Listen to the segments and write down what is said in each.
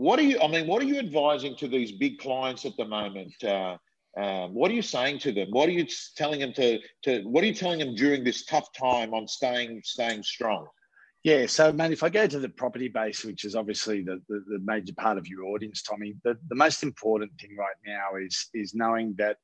what are you? I mean, what are you advising to these big clients at the moment? Uh, um, what are you saying to them? What are you telling them to, to? What are you telling them during this tough time on staying staying strong? Yeah, so man, if I go to the property base, which is obviously the, the, the, major part of your audience, Tommy, the, the most important thing right now is is knowing that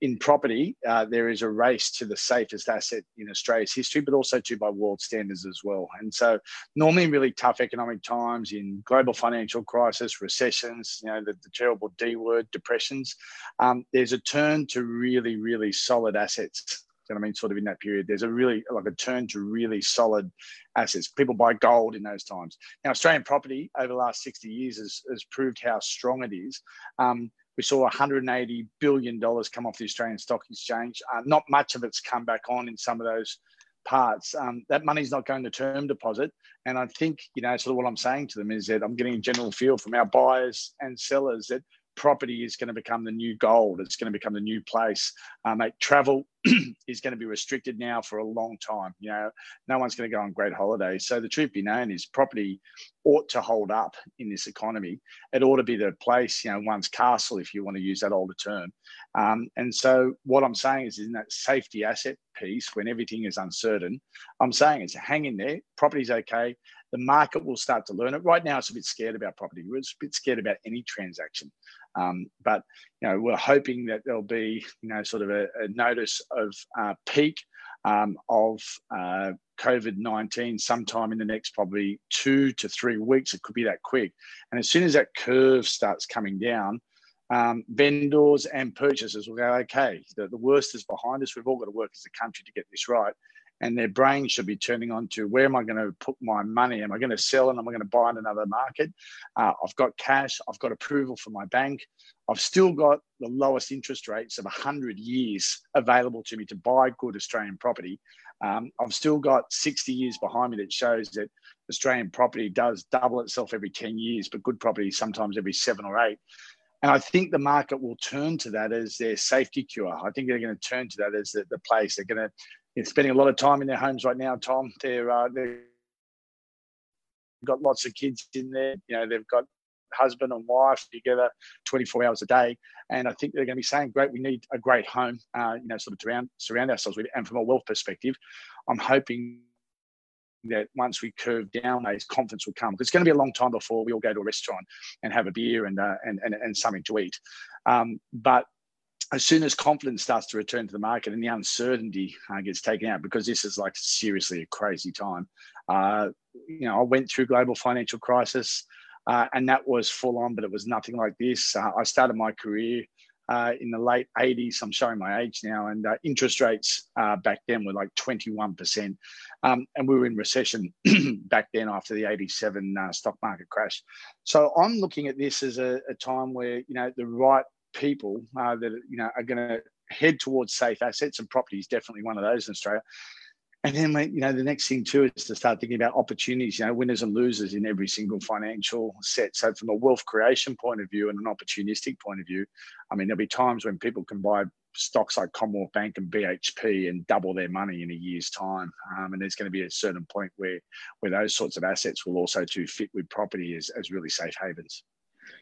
in property uh, there is a race to the safest asset in Australia's history, but also to by world standards as well. And so normally in really tough economic times, in global financial crisis, recessions, you know, the, terrible D word, depressions, um, there's a turn to really, really solid assets you know what I mean? Sort of in that period, there's a really like a turn to really solid assets. People buy gold in those times. Now, Australian property over the last 60 years has, has proved how strong it is. Um, we saw 180 billion dollars come off the Australian Stock Exchange. Uh, not much of it's come back on in some of those parts. Um, that money's not going to term deposit, and I think you know sort of what I'm saying to them is that I'm getting a general feel from our buyers and sellers that property is going to become the new gold. It's going to become the new place. Um, mate, travel is going to be restricted now for a long time. You know, no one's going to go on great holidays. So the truth be known is property ought to hold up in this economy. It ought to be the place, you know, one's castle, if you want to use that older term. Um, and so what I'm saying is in that safety asset piece, when everything is uncertain, I'm saying it's hang in there. Property's okay. The market will start to learn it. Right now, it's a bit scared about property. We're a bit scared about any transaction. Um, but you know, we're hoping that there'll be you know sort of a, a notice of uh, peak um, of uh, COVID nineteen sometime in the next probably two to three weeks. It could be that quick, and as soon as that curve starts coming down. Um, vendors and purchasers will go, okay, the, the worst is behind us. We've all got to work as a country to get this right and their brain should be turning on to where am I going to put my money? Am I going to sell and am I going to buy in another market? Uh, I've got cash, I've got approval from my bank, I've still got the lowest interest rates of 100 years available to me to buy good Australian property. Um, I've still got 60 years behind me that shows that Australian property does double itself every 10 years, but good property sometimes every seven or eight. And I think the market will turn to that as their safety cure. I think they're going to turn to that as the, the place. They're going to they're spending a lot of time in their homes right now, Tom. They're uh, they've got lots of kids in there. You know, they've got husband and wife together 24 hours a day. And I think they're going to be saying, great, we need a great home, uh, you know, sort of surround, surround ourselves with. And from a wealth perspective, I'm hoping that once we curve down, those confidence will come. Because it's going to be a long time before we all go to a restaurant and have a beer and uh, and, and, and something to eat. Um, but as soon as confidence starts to return to the market and the uncertainty uh, gets taken out, because this is like seriously a crazy time. Uh, you know, I went through global financial crisis, uh, and that was full on, but it was nothing like this. Uh, I started my career uh, in the late 80s. I'm showing my age now, and uh, interest rates back then were like 21%, um, and we were in recession back then after the 87 stock market crash. So I'm looking at this as a, a time where you know the right people uh, that you know are going to head towards safe assets, and property is definitely one of those in Australia. And then, you know, the next thing too is to start thinking about opportunities, you know, winners and losers in every single financial set. So, from a wealth creation point of view and an opportunistic point of view, I mean, there'll be times when people can buy stocks like Commonwealth Bank and BHP and double their money in a year's time. Um, and there's going to be a certain point where where those sorts of assets will also to fit with property as, as really safe havens.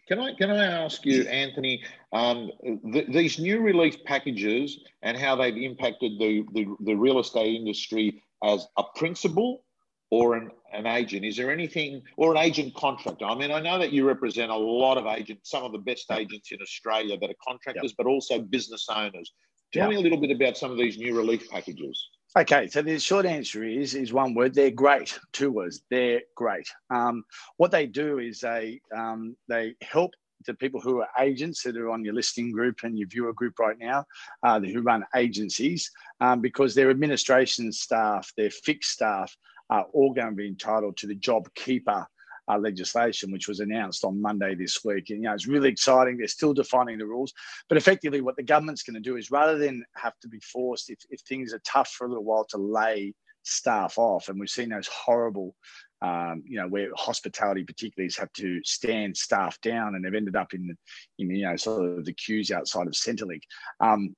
Can I can I ask you, Anthony, um, th- these new relief packages and how they've impacted the, the, the real estate industry as a principal or an, an agent? Is there anything or an agent contractor? I mean, I know that you represent a lot of agents, some of the best agents in Australia that are contractors, yep. but also business owners. Tell yep. me a little bit about some of these new relief packages. Okay, so the short answer is is one word. They're great. Two words. They're great. Um, what they do is they um, they help the people who are agents that are on your listing group and your viewer group right now, uh, who run agencies, um, because their administration staff, their fixed staff, are all going to be entitled to the job keeper uh, legislation, which was announced on Monday this week. And, you know, it's really exciting. They're still defining the rules. But effectively, what the government's going to do is rather than have to be forced, if, if things are tough for a little while, to lay staff off, and we've seen those horrible um, you know, where hospitality particularly has had to stand staff down and they've ended up in, in you know, sort of the queues outside of Centrelink. Um,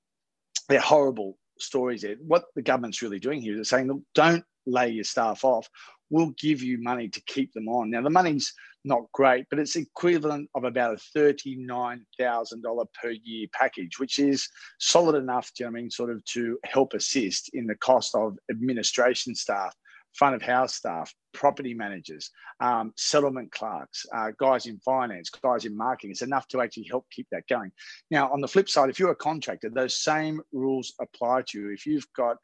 they're horrible stories there. What the government's really doing here is saying, don't lay your staff off. Will give you money to keep them on. Now, the money's not great, but it's equivalent of about a $39,000 per year package, which is solid enough, do you know I mean, sort of to help assist in the cost of administration staff, front of house staff, property managers, um, settlement clerks, uh, guys in finance, guys in marketing. It's enough to actually help keep that going. Now, on the flip side, if you're a contractor, those same rules apply to you. If you've got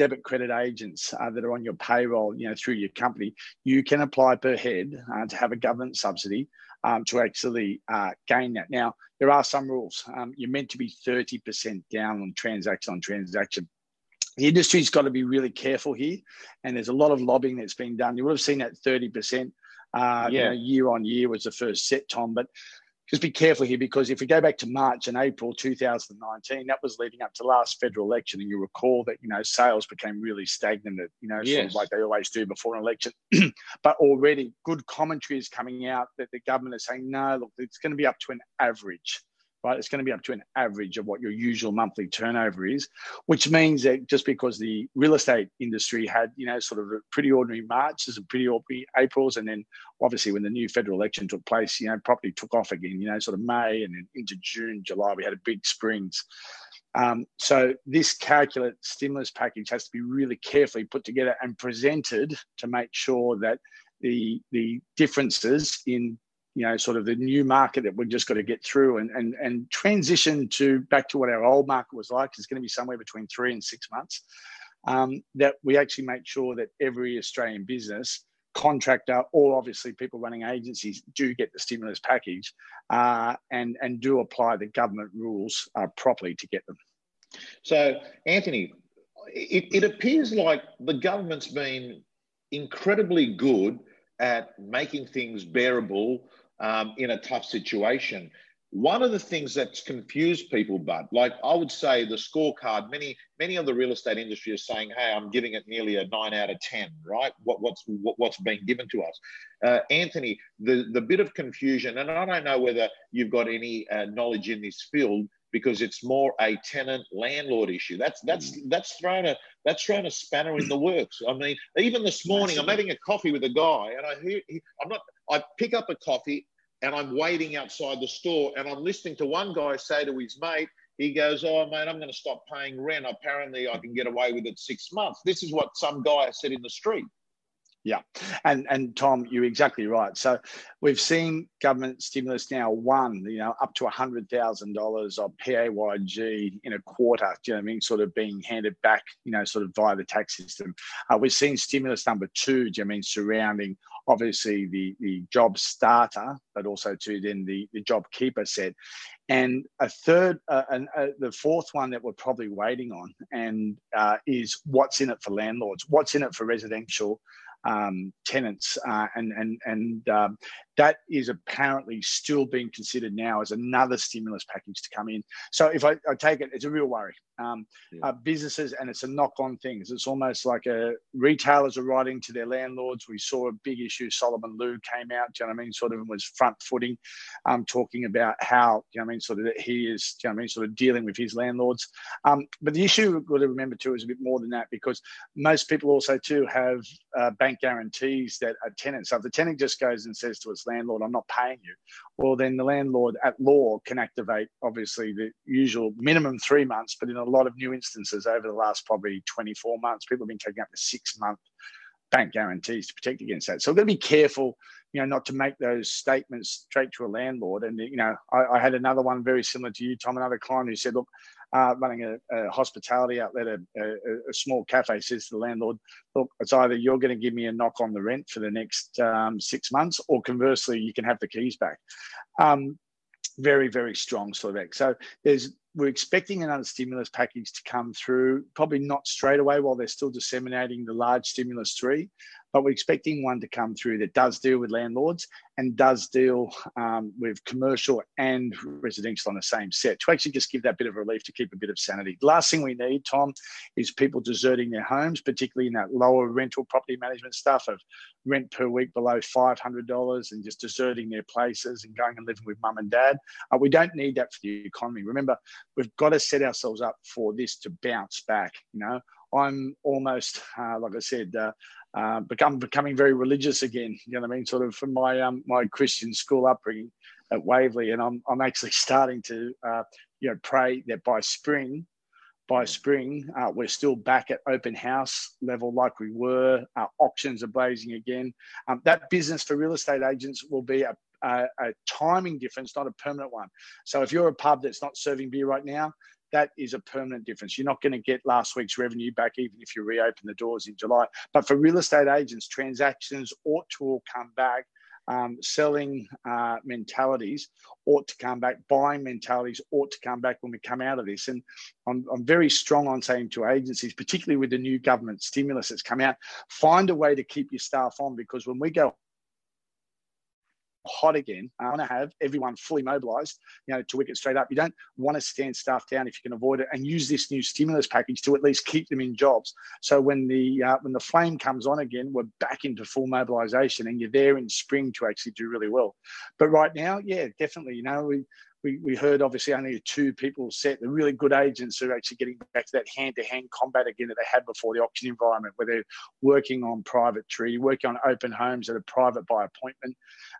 debit credit agents uh, that are on your payroll, you know, through your company, you can apply per head uh, to have a government subsidy um, to actually uh, gain that. Now, there are some rules. Um, you're meant to be 30% down on transaction on transaction. The industry's got to be really careful here, and there's a lot of lobbying that's been done. You would have seen that 30% uh, yeah. you know, year on year was the first set, Tom, but just be careful here because if we go back to March and April 2019, that was leading up to last federal election, and you recall that you know sales became really stagnant, you know, yes. sort of like they always do before an election. but already, good commentary is coming out that the government is saying no, look, it's going to be up to an average right? It's going to be up to an average of what your usual monthly turnover is, which means that just because the real estate industry had, you know, sort of pretty ordinary Marches and pretty ordinary Aprils, and then obviously when the new federal election took place, you know, property took off again, you know, sort of May and then into June, July, we had a big springs. Um, so this calculate stimulus package has to be really carefully put together and presented to make sure that the the differences in you know, sort of the new market that we've just got to get through and and and transition to back to what our old market was like is going to be somewhere between three and six months. Um, that we actually make sure that every Australian business contractor or obviously people running agencies do get the stimulus package uh, and and do apply the government rules uh, properly to get them. So, Anthony, it, it appears like the government's been incredibly good at making things bearable um, in a tough situation. One of the things that's confused people, but like I would say, the scorecard. Many many of the real estate industry is saying, "Hey, I'm giving it nearly a nine out of ten." Right? What, what's what, what's being given to us, uh, Anthony? The the bit of confusion, and I don't know whether you've got any uh, knowledge in this field because it's more a tenant landlord issue. That's that's mm. that's thrown a that's thrown a spanner in the works. I mean, even this morning, I'm having a coffee with a guy, and I hear he, I'm not. I pick up a coffee, and I'm waiting outside the store, and I'm listening to one guy say to his mate, he goes, "Oh, mate, I'm going to stop paying rent. Apparently, I can get away with it six months." This is what some guy said in the street. Yeah, and and Tom, you're exactly right. So we've seen government stimulus now one, you know, up to hundred thousand dollars of PAYG in a quarter. Do you know what I mean? Sort of being handed back, you know, sort of via the tax system. Uh, we've seen stimulus number two. Do you know I mean surrounding obviously the the job starter, but also to then the the job keeper set, and a third, uh, and uh, the fourth one that we're probably waiting on, and uh, is what's in it for landlords, what's in it for residential um, tenants, uh, and and and um, that is apparently still being considered now as another stimulus package to come in. So if I, I take it, it's a real worry. Um, yeah. uh, businesses, and it's a knock-on thing. It's almost like a retailers are writing to their landlords. We saw a big issue. Solomon Lew came out. Do you know what I mean? Sort of was front-footing, um, talking about how you know what I mean. Sort of that he is. Do you know what I mean? Sort of dealing with his landlords. Um, but the issue we've got to remember too is a bit more than that because most people also too have uh, bank guarantees that are tenants. So if the tenant just goes and says to its landlord, I'm not paying you, well, then the landlord at law can activate obviously the usual minimum three months, but in a lot of new instances over the last probably 24 months, people have been taking up to six month bank guarantees to protect against that. So we've got to be careful, you know, not to make those statements straight to a landlord. And, you know, I, I had another one very similar to you, Tom, another client who said, look, uh, running a, a, hospitality outlet, a, a, a, small cafe, says to the landlord, "Look, it's either you're going to give me a knock on the rent for the next um, six months, or conversely, you can have the keys back." Um, very, very strong act. So there's we're expecting another stimulus package to come through, probably not straight away while they're still disseminating the large stimulus three, but we're expecting one to come through that does deal with landlords and does deal um, with commercial and residential on the same set to actually just give that bit of relief to keep a bit of sanity. Last thing we need, Tom, is people deserting their homes, particularly in that lower rental property management stuff of rent per week below $500 and just deserting their places and going and living with mum and dad. Uh, we don't need that for the economy. Remember, we've got to set ourselves up for this to bounce back. You know, I'm almost, uh, like I said, uh, uh, become becoming very religious again. You know what I mean? Sort of from my um, my Christian school upbringing at Waverley, and I'm I'm actually starting to uh, you know pray that by spring, by spring uh, we're still back at open house level like we were. Uh, auctions are blazing again. Um, that business for real estate agents will be a, a, a timing difference, not a permanent one. So if you're a pub that's not serving beer right now, that is a permanent difference. You're not going to get last week's revenue back, even if you reopen the doors in July. But for real estate agents, transactions ought to all come back. Um, selling uh, mentalities ought to come back. Buying mentalities ought to come back when we come out of this. And I'm, I'm very strong on saying to agencies, particularly with the new government stimulus that's come out, find a way to keep your staff on because when we go hot again. I want to have everyone fully mobilised, you know, to wicket straight up. You don't want to stand staff down if you can avoid it, and use this new stimulus package to at least keep them in jobs. So when the uh, when the flame comes on again, we're back into full mobilisation, and you're there in spring to actually do really well. But right now, yeah, definitely, you know, we we, we heard obviously only two people set. The really good agents are actually getting back to that hand to hand combat again that they had before the auction environment, where they're working on private treaty, working on open homes that are private by appointment.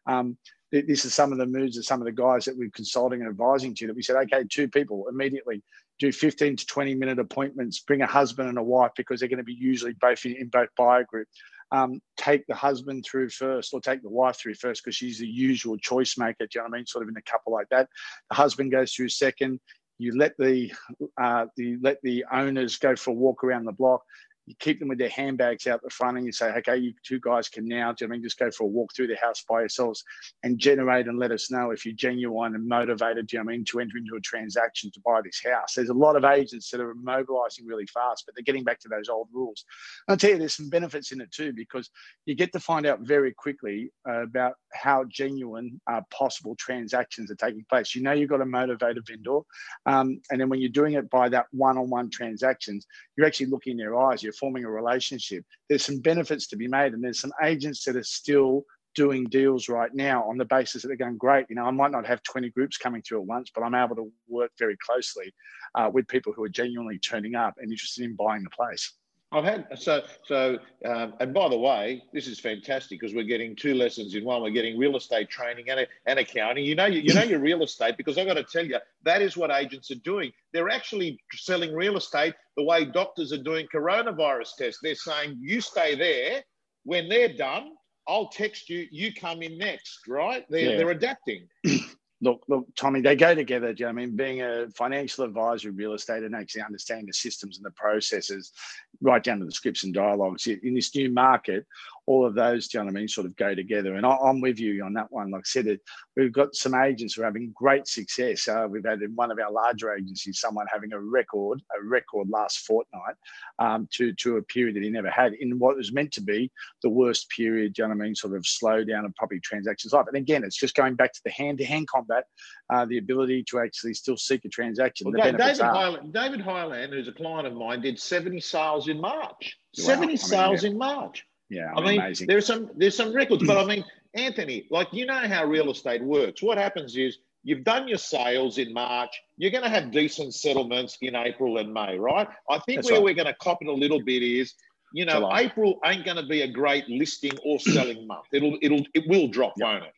Um, this is some of the moods of some of the guys that we're consulting and advising to that we said, okay, two people immediately do 15 to 20 minute appointments, bring a husband and a wife because they're going to be usually both in, in both buyer group um, take the husband through first or take the wife through first because she's the usual choice maker. Do you know what I mean? Sort of in a couple like that. The husband goes through second. You let the uh, the let the owners go for a walk around the block you keep them with their handbags out the front and you say, okay, you two guys can now, do you I mean, just go for a walk through the house by yourselves and generate and let us know if you're genuine and motivated, do you know I mean, to enter into a transaction to buy this house. There's a lot of agents that are mobilizing really fast, but they're getting back to those old rules. And I'll tell you, there's some benefits in it too, because you get to find out very quickly uh, about how genuine uh, possible transactions are taking place. You know, you've got a motivated vendor. Um, and then when you're doing it by that one-on-one transactions, you're actually looking in their eyes. You're forming a relationship. There's some benefits to be made, and there's some agents that are still doing deals right now on the basis that they're going great. You know, I might not have 20 groups coming through at once, but I'm able to work very closely uh, with people who are genuinely turning up and interested in buying the place. I've had so so, um, and by the way, this is fantastic because we're getting two lessons in one. We're getting real estate training and, and accounting. You know, you, you know your real estate because I've got to tell you that is what agents are doing. They're actually selling real estate the way doctors are doing coronavirus tests. They're saying you stay there. When they're done, I'll text you. You come in next, right? They're yeah. they're adapting. look, look, Tommy, they go together. Do you know I mean? Being a financial advisor in real estate and actually understanding the systems and the processes, right down to the scripts and dialogues in this new market, all of those, do you know what I mean, sort of go together. And I, am with you on that one. Like I said, we've got some agents who are having great success. Uh, we've had in one of our larger agencies, someone having a record, a record last fortnight um, to, to a period that he never had in what was meant to be the worst period, do you know what I mean, sort of slow down of property transactions life. And again, it's just going back to the hand-to-hand combat, uh, the ability to actually still seek a transaction. Well, David, Highland, David Highland, who's a client of mine, did 70 sales in March. Wow. 70 I mean, sales yeah. in March. Yeah, I mean, amazing. there's some there's some records, but I mean, Anthony, like you know how real estate works. What happens is you've done your sales in March. You're going to have decent settlements in April and May, right? I think That's where right. we're going to cop it a little bit is, you know, July. April ain't going to be a great listing or selling month. It'll it'll it will drop, yep. won't it?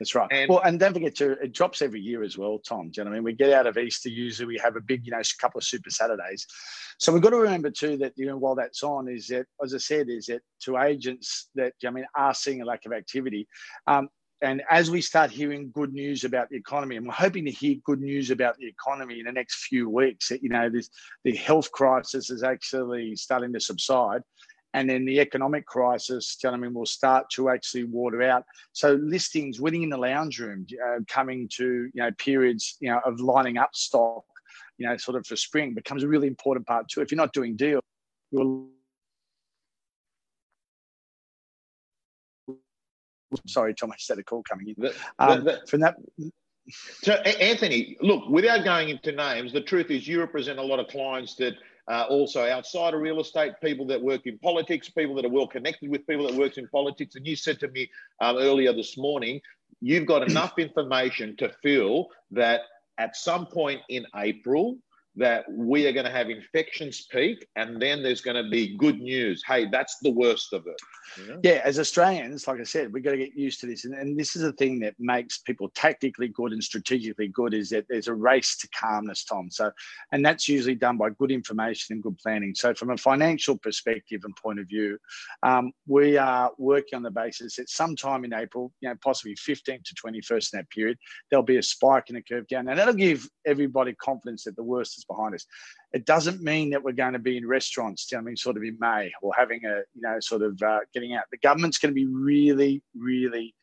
That's right. And, well, and don't forget to it drops every year as well, Tom. Do you know what I mean? We get out of Easter usually we have a big, you know, couple of super Saturdays. So we've got to remember too that you know while that's on is that as I said is that to agents that I mean are seeing a lack of activity. Um, and as we start hearing good news about the economy, and we're hoping to hear good news about the economy in the next few weeks, that you know this the health crisis is actually starting to subside and then the economic crisis, you know I mean, will start to actually water out. So listings, winning in the lounge room, uh, coming to you know periods you know of lining up stock, you know, sort of for spring becomes a really important part too. If you're not doing deals, you'll sorry, Tom, I just had a call coming in. The, um, the, from that. So, Anthony, look, without going into names, the truth is you represent a lot of clients that uh, also outside of real estate, people that work in politics, people that are well connected with people that works in politics. And you said to me um, earlier this morning, you've got enough information to feel that at some point in April, that we are going to have infections peak and then there's going to be good news. Hey, that's the worst of it. Yeah, as Australians, like I said, we've got to get used to this. And, and this is the thing that makes people tactically good and strategically good is that there's a race to calmness, Tom. So, and that's usually done by good information and good planning. So, from a financial perspective and point of view, um, we are working on the basis that sometime in April, you know, possibly 15th to 21st in that period, there'll be a spike in the curve down. And that'll give everybody confidence that the worst behind us. It doesn't mean that we're going to be in restaurants, I mean, sort of in May or having a, you know, sort of uh, getting out. The government's going to be really, really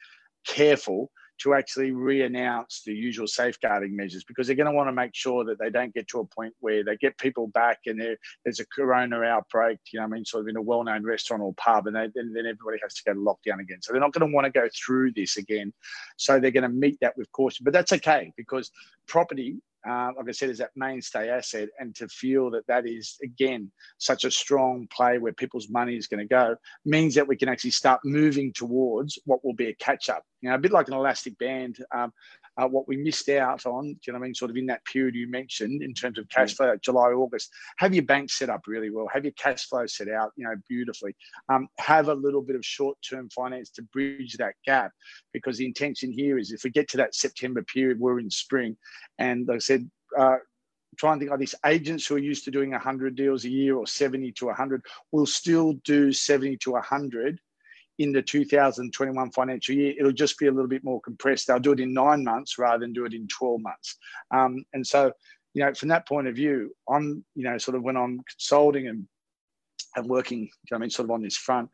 careful to actually re-announce the usual safeguarding measures because they're going to want to make sure that they don't get to a point where they get people back and there's a corona outbreak, you know, I mean, sort of in a well-known restaurant or pub, and they, then, then everybody has to go to lockdown again. So they're not going to want to go through this again. So they're going to meet that with caution, but that's okay because property uh, like I said, is that mainstay asset, and to feel that that is again such a strong play where people's money is going to go means that we can actually start moving towards what will be a catch up. You know, a bit like an elastic band. Um, uh, what we missed out on, do you know what I mean? Sort of in that period you mentioned in terms of cash flow, July, August, have your bank set up really well, have your cash flow set out, you know, beautifully. Um, have a little bit of short term finance to bridge that gap because the intention here is if we get to that September period, we're in spring. And like I said, uh, try and think like these agents who are used to doing 100 deals a year or 70 to 100 will still do 70 to 100 in the 2021 financial year, it'll just be a little bit more compressed. They'll do it in nine months rather than do it in 12 months. Um, and so, you know, from that point of view, I'm, you know, sort of when I'm consulting and, and working, you know I mean, sort of on this front,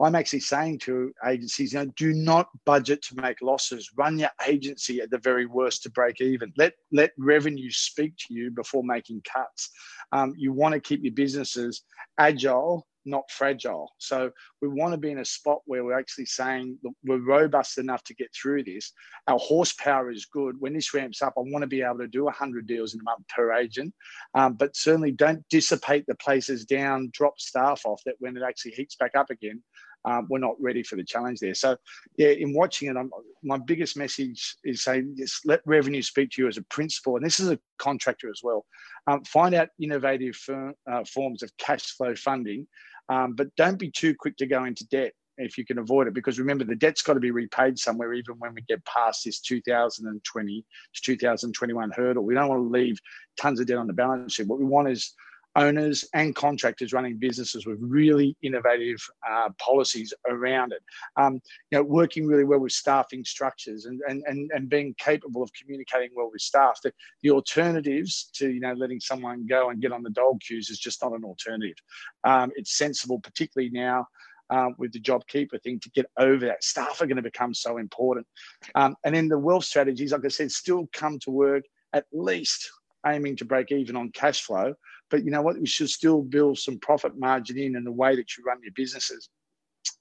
I'm actually saying to agencies, you know, do not budget to make losses. Run your agency at the very worst to break even. Let let revenue speak to you before making cuts. Um, you want to keep your businesses agile not fragile. So we want to be in a spot where we're actually saying we're robust enough to get through this. Our horsepower is good. When this ramps up, I want to be able to do 100 deals in a month per agent. Um, but certainly don't dissipate the places down, drop staff off that when it actually heats back up again, um, we're not ready for the challenge there. So, yeah, in watching it, I'm, my biggest message is saying just let revenue speak to you as a principal. And this is a contractor as well. Um, find out innovative firm, uh, forms of cash flow funding um, but don't be too quick to go into debt if you can avoid it, because remember the debt's got to be repaid somewhere, even when we get past this 2020 to 2021 hurdle. We don't want to leave tons of debt on the balance sheet. What we want is owners and contractors running businesses with really innovative uh, policies around it. Um, you know, working really well with staffing structures and, and, and, and being capable of communicating well with staff. The, the alternatives to, you know, letting someone go and get on the dole queues is just not an alternative. Um, it's sensible, particularly now um, with the JobKeeper thing to get over that. Staff are going to become so important. Um, and then the wealth strategies, like I said, still come to work at least aiming to break even on cash flow. But you know what? We should still build some profit margin in in the way that you run your businesses.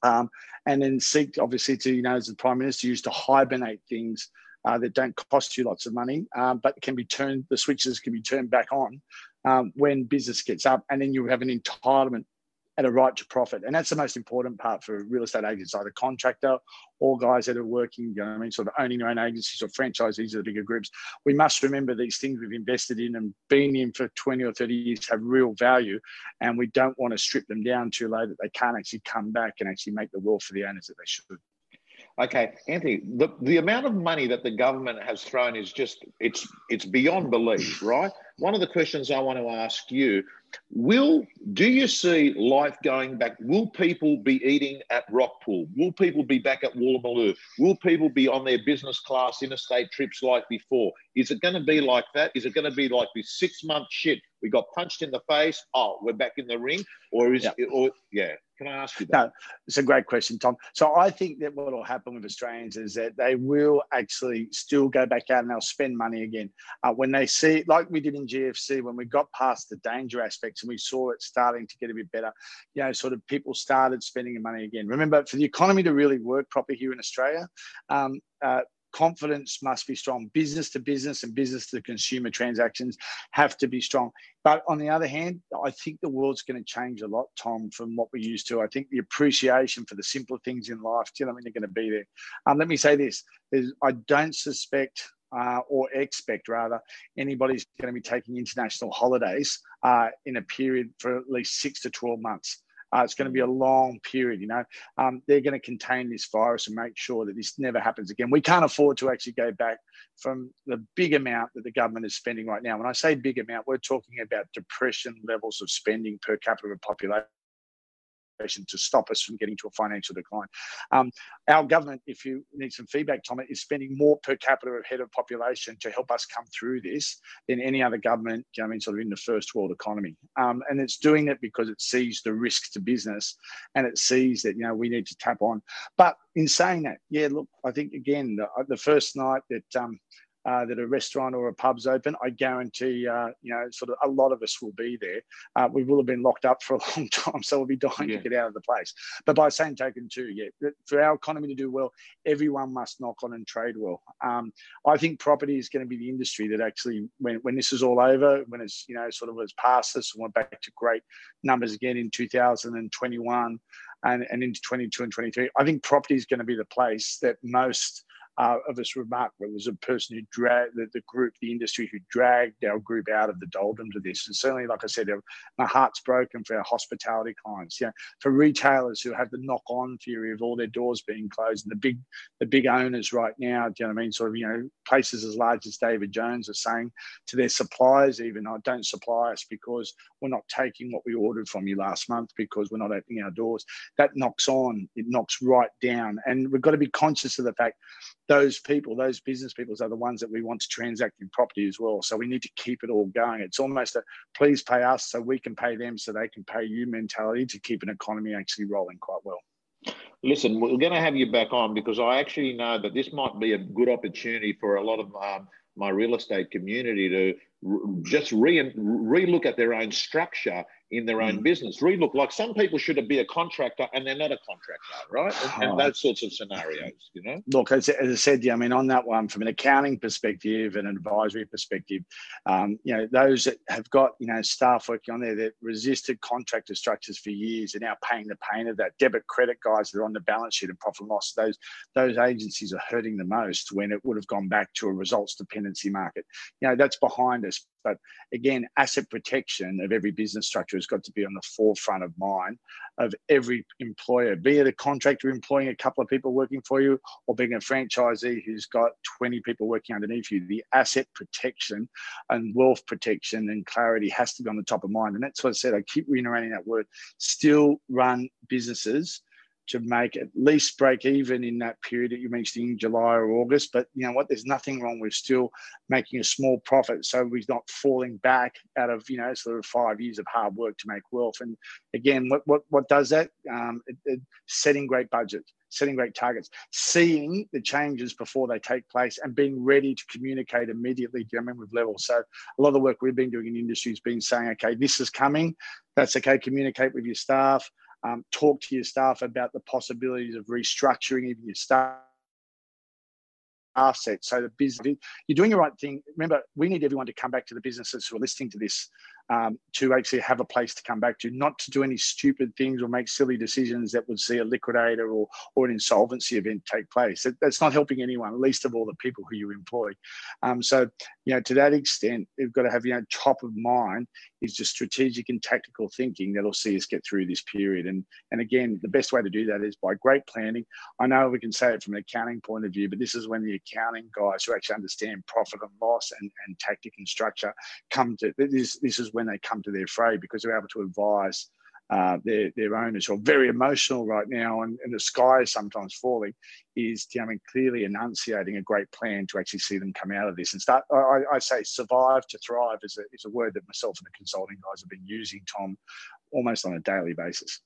Um, and then seek, obviously, to, you know, as the Prime Minister used to hibernate things uh, that don't cost you lots of money, um, but can be turned, the switches can be turned back on um, when business gets up. And then you have an entitlement at a right to profit. And that's the most important part for real estate agents, either contractor or guys that are working, you know I mean, sort of owning their own agencies or franchisees of the bigger groups. We must remember these things we've invested in and been in for 20 or 30 years have real value. And we don't want to strip them down too low that they can't actually come back and actually make the world for the owners that they should. Okay, Anthony, the, the amount of money that the government has thrown is just it's it's beyond belief, right? One of the questions I want to ask you Will do you see life going back? Will people be eating at Rockpool? Will people be back at Woolloomooloo? Will people be on their business class interstate trips like before? Is it going to be like that? Is it going to be like this six month shit? We got punched in the face. Oh, we're back in the ring, or is yep. it? Or yeah, can I ask you that? No, it's a great question, Tom. So I think that what will happen with Australians is that they will actually still go back out and they'll spend money again uh, when they see, like we did in GFC, when we got past the danger aspects and we saw it starting to get a bit better. You know, sort of people started spending money again. Remember, for the economy to really work properly here in Australia, um, uh, confidence must be strong. Business to business and business to consumer transactions have to be strong. But on the other hand, I think the world's going to change a lot, Tom, from what we used to. I think the appreciation for the simpler things in life, do you know, I mean, they're going to be there. Um, let me say this: I don't suspect uh, or expect rather anybody's going to be taking international holidays uh, in a period for at least six to 12 months. Uh, it's going to be a long period, you know. Um, they're going to contain this virus and make sure that this never happens again. We can't afford to actually go back from the big amount that the government is spending right now. When I say big amount, we're talking about depression levels of spending per capita of population to stop us from getting to a financial decline. Um, our government, if you need some feedback, Tom, is spending more per capita head of population to help us come through this than any other government, you know, I mean, sort of in the first world economy. Um, and it's doing it because it sees the risk to business and it sees that, you know, we need to tap on. But in saying that, yeah, look, I think again, the, the first night that um, uh, that a restaurant or a pub's open, I guarantee, uh, you know, sort of a lot of us will be there. Uh, we will have been locked up for a long time, so we'll be dying yeah. to get out of the place. But by the same token, too, yeah, for our economy to do well, everyone must knock on and trade well. Um, I think property is going to be the industry that actually, when, when this is all over, when it's, you know, sort of was past this and went back to great numbers again in 2021 and, and into 22 and 23, I think property is going to be the place that most uh, of us remarkable. It was a person who dragged the, the, group, the industry who dragged our group out of the doldrums of this. And certainly, like I said, my heart's broken for our hospitality clients. Yeah, for retailers who have the knock-on theory of all their doors being closed, and the big, the big owners right now. Do you know what I mean? Sort of, you know, places as large as David Jones are saying to their suppliers, even, "I oh, don't supply us because we're not taking what we ordered from you last month because we're not opening our doors." That knocks on. It knocks right down, and we've got to be conscious of the fact those people, those business people, are the ones that we want to transact in property as well. So we need to keep it all going. It's almost a please pay us so we can pay them so they can pay you mentality to keep an economy actually rolling quite well. Listen, we're going to have you back on because I actually know that this might be a good opportunity for a lot of um, my real estate community to just re re-look at their own structure in their own mm. business. Re-look like some people should be a contractor and they're not a contractor, right? And, and those sorts of scenarios, you know. Look, as, as, I said, yeah, I mean, on that one, from an accounting perspective and an advisory perspective, um, you know, those that have got you know staff working on there that resisted contractor structures for years are now paying the pain of that. Debit credit guys that are on the balance sheet and profit and loss, those those agencies are hurting the most when it would have gone back to a results dependency market. You know, that's behind us. But again, asset protection of every business structure has got to be on the forefront of mind of every employer, be it a contractor employing a couple of people working for you or being a franchisee who's got 20 people working underneath you. The asset protection and wealth protection and clarity has to be on the top of mind. And that's what I said. I keep reiterating that word. Still run businesses to make at least break even in that period that you mentioned in July or August. But you know what? There's nothing wrong with still making a small profit, so we're not falling back out of you know sort of five years of hard work to make wealth. And again, what what what does that? Um, it, it, setting great budgets, setting great targets, seeing the changes before they take place, and being ready to communicate immediately. Do you know, with levels? So a lot of the work we've been doing in industry has been saying, okay, this is coming. That's okay. Communicate with your staff um, talk to your staff about the possibilities of restructuring even your staff assets. So the business, you're doing the right thing. Remember, we need everyone to come back to the businesses who are listening to this um, to actually have a place to come back to, not to do any stupid things or make silly decisions that would see a liquidator or, or an insolvency event take place. That, that's not helping anyone, least of all the people who you employ. Um, so, you know, to that extent, we've got to have, you know, top of mind is just strategic and tactical thinking that'll see us get through this period. And, and again, the best way to do that is by great planning. I know we can say it from an accounting point of view, but this is when the accounting guys who actually understand profit and loss and, and tactic and structure come to this. This is when they come to their fray because they're able to advise uh, their, their owners who are very emotional right now and, and the sky is sometimes falling is I mean, clearly enunciating a great plan to actually see them come out of this and start I, I say survive to thrive is a, is a word that myself and the consulting guys have been using Tom almost on a daily basis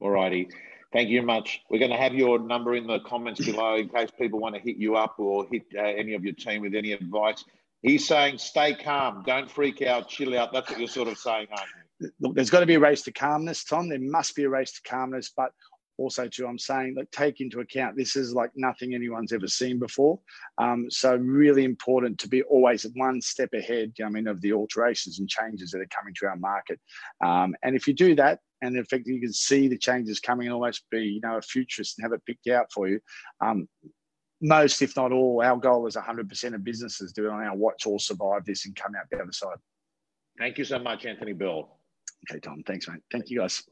all righty Thank you very much. We're going to have your number in the comments below in case people want to hit you up or hit uh, any of your team with any advice. He's saying, stay calm, don't freak out, chill out. That's what you're sort of saying, aren't you? Look, there's got to be a race to calmness, Tom. There must be a race to calmness, but also too, I'm saying that take into account this is like nothing anyone's ever seen before. Um, so really important to be always one step ahead. I mean, of the alterations and changes that are coming to our market. Um, and if you do that, and in fact you can see the changes coming and almost be, you know, a futurist and have it picked out for you. Um, most, if not all, our goal is 100% of businesses do it on our watch all survive this and come out the other side. Thank you so much, Anthony Bell. Okay, Tom. Thanks, mate. Thank you, guys.